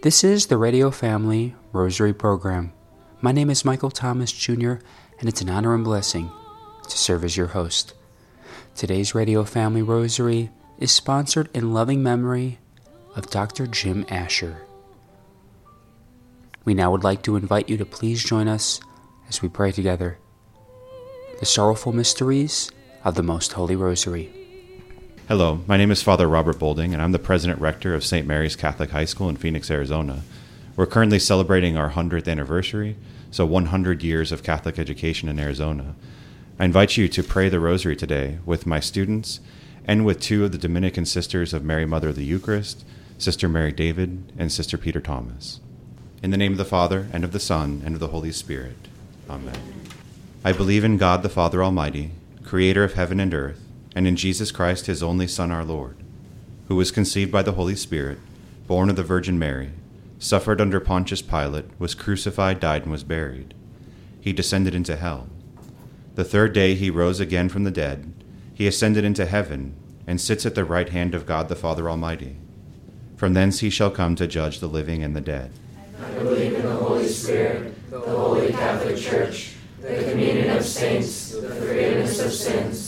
This is the Radio Family Rosary Program. My name is Michael Thomas Jr., and it's an honor and blessing to serve as your host. Today's Radio Family Rosary is sponsored in loving memory of Dr. Jim Asher. We now would like to invite you to please join us as we pray together the sorrowful mysteries of the Most Holy Rosary. Hello, my name is Father Robert Bolding, and I'm the President Rector of St. Mary's Catholic High School in Phoenix, Arizona. We're currently celebrating our 100th anniversary, so 100 years of Catholic education in Arizona. I invite you to pray the Rosary today with my students and with two of the Dominican Sisters of Mary Mother of the Eucharist, Sister Mary David and Sister Peter Thomas. In the name of the Father, and of the Son, and of the Holy Spirit. Amen. I believe in God the Father Almighty, creator of heaven and earth and in Jesus Christ, his only Son, our Lord, who was conceived by the Holy Spirit, born of the Virgin Mary, suffered under Pontius Pilate, was crucified, died, and was buried. He descended into hell. The third day he rose again from the dead. He ascended into heaven, and sits at the right hand of God the Father Almighty. From thence he shall come to judge the living and the dead. I believe in the Holy Spirit, the Holy Catholic Church, the communion of saints, the forgiveness of sins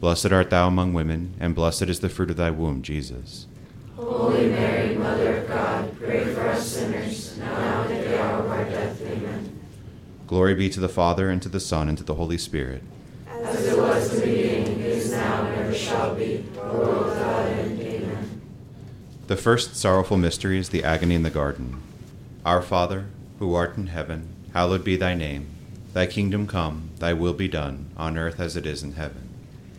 Blessed art thou among women, and blessed is the fruit of thy womb, Jesus. Holy Mary, Mother of God, pray for us sinners, now and at the hour of our death. Amen. Glory be to the Father, and to the Son, and to the Holy Spirit. As it was in the beginning, is now, and ever shall be, world without end. Amen. The first sorrowful mystery is the agony in the garden. Our Father, who art in heaven, hallowed be thy name. Thy kingdom come, thy will be done, on earth as it is in heaven.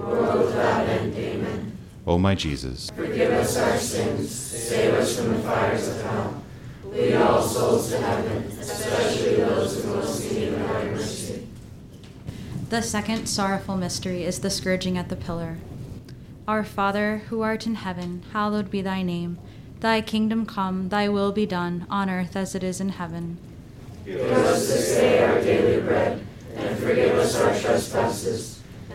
world without end. Amen. O my Jesus, forgive us our sins, save us from the fires of hell. Lead all souls to heaven, especially those who most need of thy mercy. The second sorrowful mystery is the scourging at the pillar. Our Father, who art in heaven, hallowed be thy name. Thy kingdom come, thy will be done, on earth as it is in heaven. Give us this day our daily bread, and forgive us our trespasses,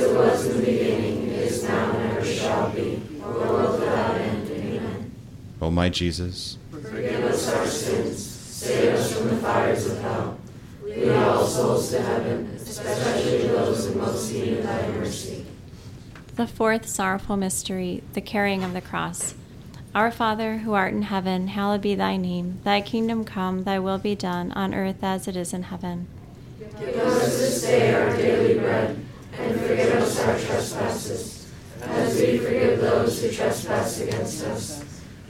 O my Jesus, Forgive us our sins, save us from the fires of hell. Lead all souls to heaven, especially those in most need of thy mercy. The fourth sorrowful mystery, the carrying of the cross. Our Father, who art in heaven, hallowed be thy name. Thy kingdom come, thy will be done, on earth as it is in heaven. Give us this day our daily bread, and forgive us our trespasses, as we forgive those who trespass against us.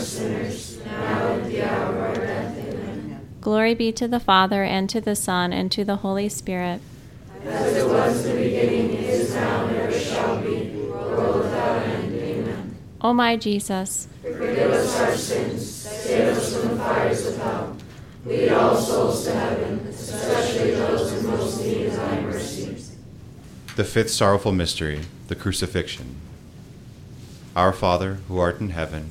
sinners, now and at the hour of our death. Amen. Glory be to the Father, and to the Son, and to the Holy Spirit. As it was in the beginning, is now, and ever shall be, world without end. Amen. O my Jesus, Forgive us our sins, save us from the fires of hell. Lead all souls to heaven, especially those in most need thy mercy. The fifth sorrowful mystery, the crucifixion. Our Father, who art in heaven,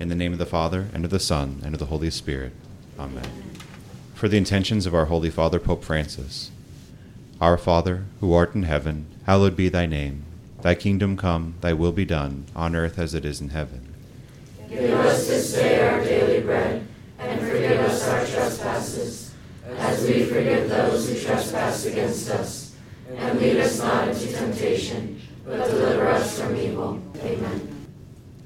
In the name of the Father, and of the Son, and of the Holy Spirit. Amen. For the intentions of our Holy Father, Pope Francis. Our Father, who art in heaven, hallowed be thy name. Thy kingdom come, thy will be done, on earth as it is in heaven. Give us this day our daily bread, and forgive us our trespasses, as we forgive those who trespass against us. And lead us not into temptation, but deliver us from evil.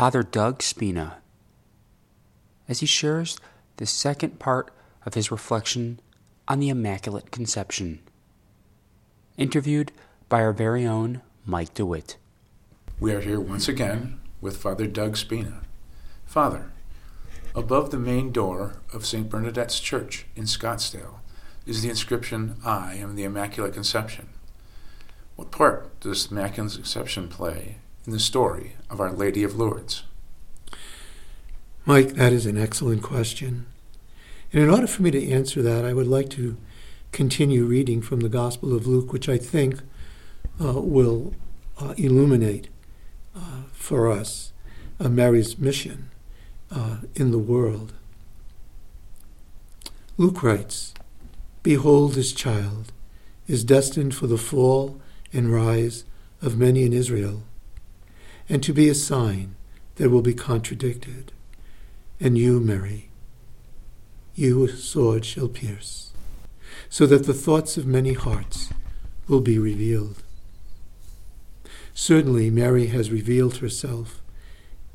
Father Doug Spina as he shares the second part of his reflection on the Immaculate Conception. Interviewed by our very own Mike DeWitt. We are here once again with Father Doug Spina. Father, above the main door of St. Bernadette's Church in Scottsdale is the inscription, I am the Immaculate Conception. What part does the Immaculate Conception play in the story of Our Lady of Lourdes? Mike, that is an excellent question. And in order for me to answer that, I would like to continue reading from the Gospel of Luke, which I think uh, will uh, illuminate uh, for us uh, Mary's mission uh, in the world. Luke writes Behold, this child is destined for the fall and rise of many in Israel, and to be a sign that will be contradicted. And you, Mary, you a sword shall pierce, so that the thoughts of many hearts will be revealed. Certainly, Mary has revealed herself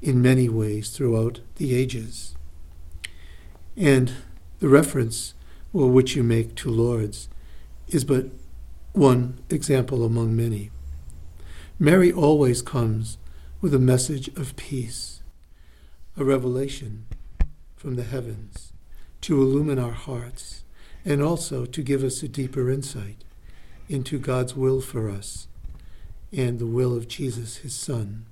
in many ways throughout the ages. And the reference which you make to Lourdes is but one example among many. Mary always comes with a message of peace, a revelation from the heavens to illumine our hearts and also to give us a deeper insight into God's will for us and the will of Jesus, his Son.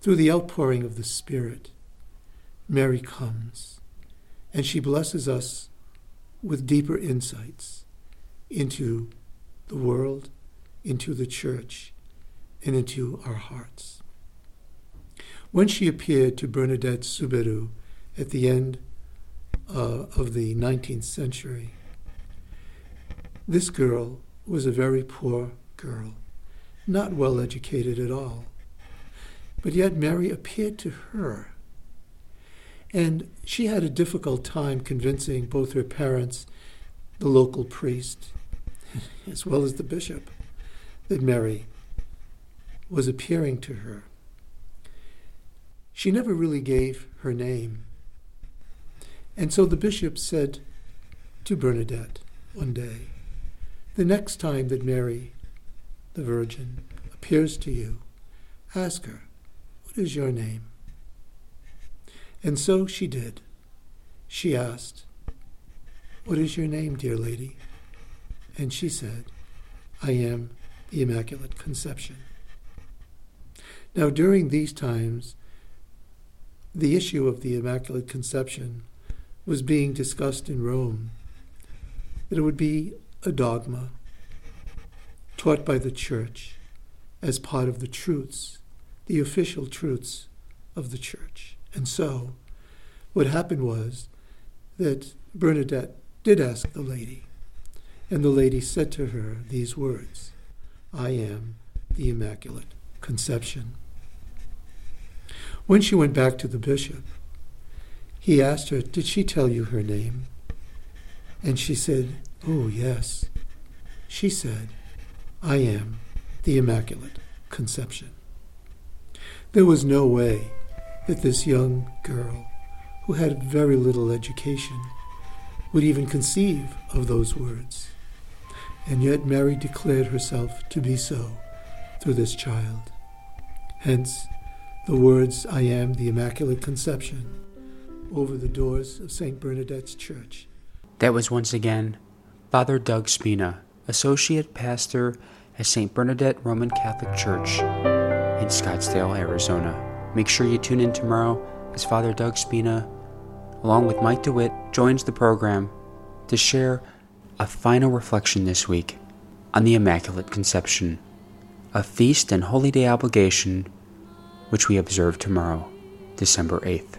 Through the outpouring of the Spirit, Mary comes and she blesses us with deeper insights into the world, into the church, and into our hearts. When she appeared to Bernadette Soubirous at the end uh, of the 19th century, this girl was a very poor girl, not well educated at all. But yet Mary appeared to her. And she had a difficult time convincing both her parents, the local priest, as well as the bishop, that Mary was appearing to her. She never really gave her name. And so the bishop said to Bernadette one day, The next time that Mary, the Virgin, appears to you, ask her, What is your name? And so she did. She asked, What is your name, dear lady? And she said, I am the Immaculate Conception. Now, during these times, the issue of the Immaculate Conception was being discussed in Rome, that it would be a dogma taught by the Church as part of the truths, the official truths of the Church. And so, what happened was that Bernadette did ask the lady, and the lady said to her these words I am the Immaculate Conception. When she went back to the bishop, he asked her, Did she tell you her name? And she said, Oh, yes. She said, I am the Immaculate Conception. There was no way that this young girl, who had very little education, would even conceive of those words. And yet Mary declared herself to be so through this child. Hence, the words, I am the Immaculate Conception, over the doors of St. Bernadette's Church. That was once again Father Doug Spina, Associate Pastor at St. Bernadette Roman Catholic Church in Scottsdale, Arizona. Make sure you tune in tomorrow as Father Doug Spina, along with Mike DeWitt, joins the program to share a final reflection this week on the Immaculate Conception, a feast and holy day obligation which we observe tomorrow, December 8th.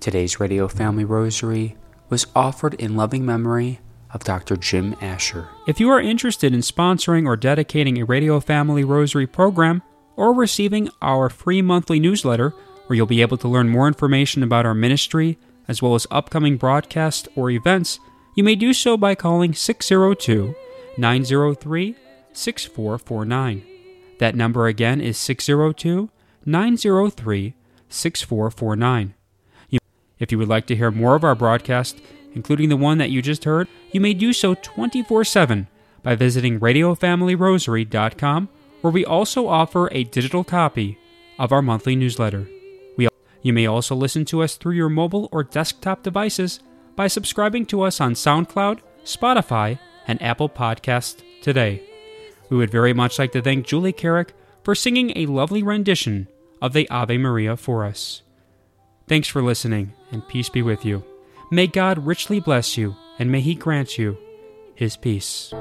Today's Radio Family Rosary was offered in loving memory of Dr. Jim Asher. If you are interested in sponsoring or dedicating a Radio Family Rosary program or receiving our free monthly newsletter, where you'll be able to learn more information about our ministry as well as upcoming broadcasts or events, you may do so by calling 602 903 6449. That number again is 602 903 6449. If you would like to hear more of our broadcast, including the one that you just heard, you may do so 24 7 by visiting RadioFamilyRosary.com, where we also offer a digital copy of our monthly newsletter. We, you may also listen to us through your mobile or desktop devices by subscribing to us on SoundCloud, Spotify, and Apple Podcasts today. We would very much like to thank Julie Carrick for singing a lovely rendition of the Ave Maria for us. Thanks for listening, and peace be with you. May God richly bless you, and may He grant you His peace.